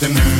The one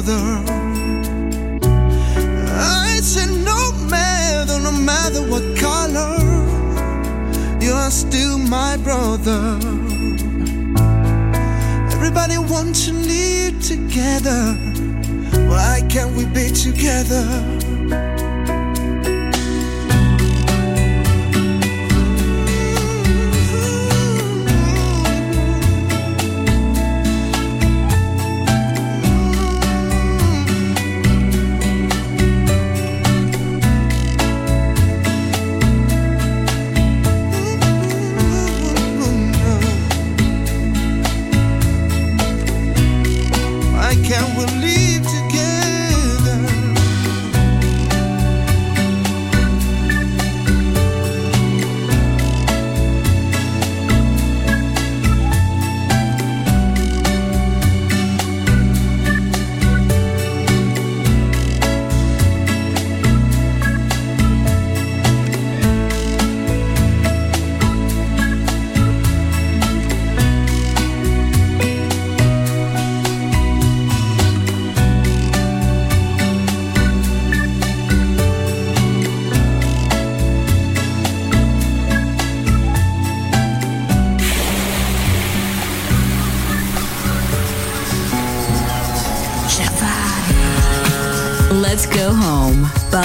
I said, No matter, no matter what color, you are still my brother. Everybody wants to live together. Why can't we be together?